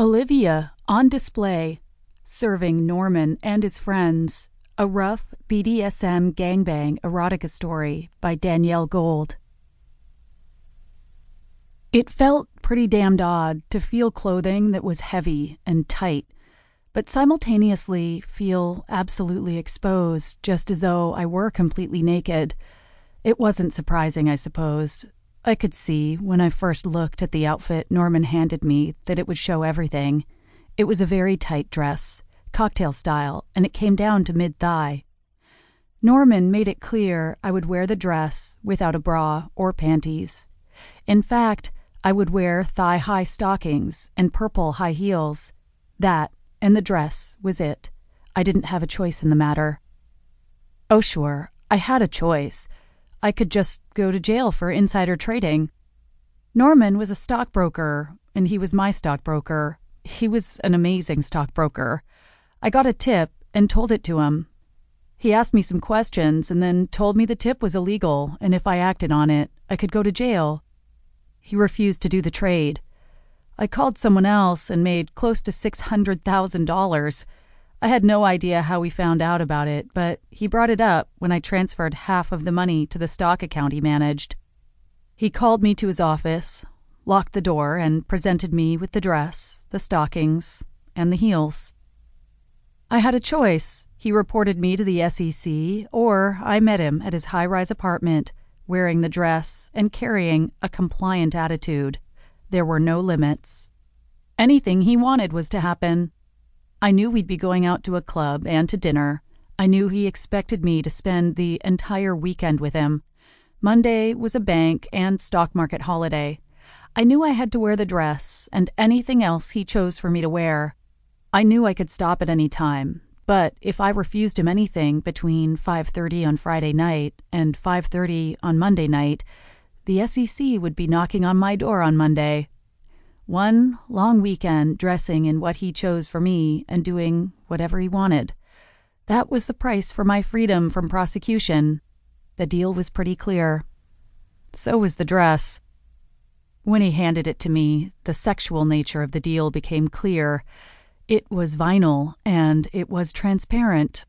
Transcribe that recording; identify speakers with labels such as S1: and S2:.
S1: Olivia on display, serving Norman and his friends. A rough BDSM gangbang erotica story by Danielle Gold. It felt pretty damned odd to feel clothing that was heavy and tight, but simultaneously feel absolutely exposed, just as though I were completely naked. It wasn't surprising, I suppose. I could see, when I first looked at the outfit Norman handed me, that it would show everything. It was a very tight dress, cocktail style, and it came down to mid thigh. Norman made it clear I would wear the dress without a bra or panties. In fact, I would wear thigh high stockings and purple high heels. That and the dress was it. I didn't have a choice in the matter. Oh, sure, I had a choice. I could just go to jail for insider trading. Norman was a stockbroker, and he was my stockbroker. He was an amazing stockbroker. I got a tip and told it to him. He asked me some questions and then told me the tip was illegal, and if I acted on it, I could go to jail. He refused to do the trade. I called someone else and made close to $600,000. I had no idea how he found out about it, but he brought it up when I transferred half of the money to the stock account he managed. He called me to his office, locked the door, and presented me with the dress, the stockings, and the heels. I had a choice. He reported me to the SEC, or I met him at his high rise apartment, wearing the dress and carrying a compliant attitude. There were no limits. Anything he wanted was to happen. I knew we'd be going out to a club and to dinner. I knew he expected me to spend the entire weekend with him. Monday was a bank and stock market holiday. I knew I had to wear the dress and anything else he chose for me to wear. I knew I could stop at any time, but if I refused him anything between 5:30 on Friday night and 5:30 on Monday night, the SEC would be knocking on my door on Monday. One long weekend dressing in what he chose for me and doing whatever he wanted. That was the price for my freedom from prosecution. The deal was pretty clear. So was the dress. When he handed it to me, the sexual nature of the deal became clear. It was vinyl and it was transparent,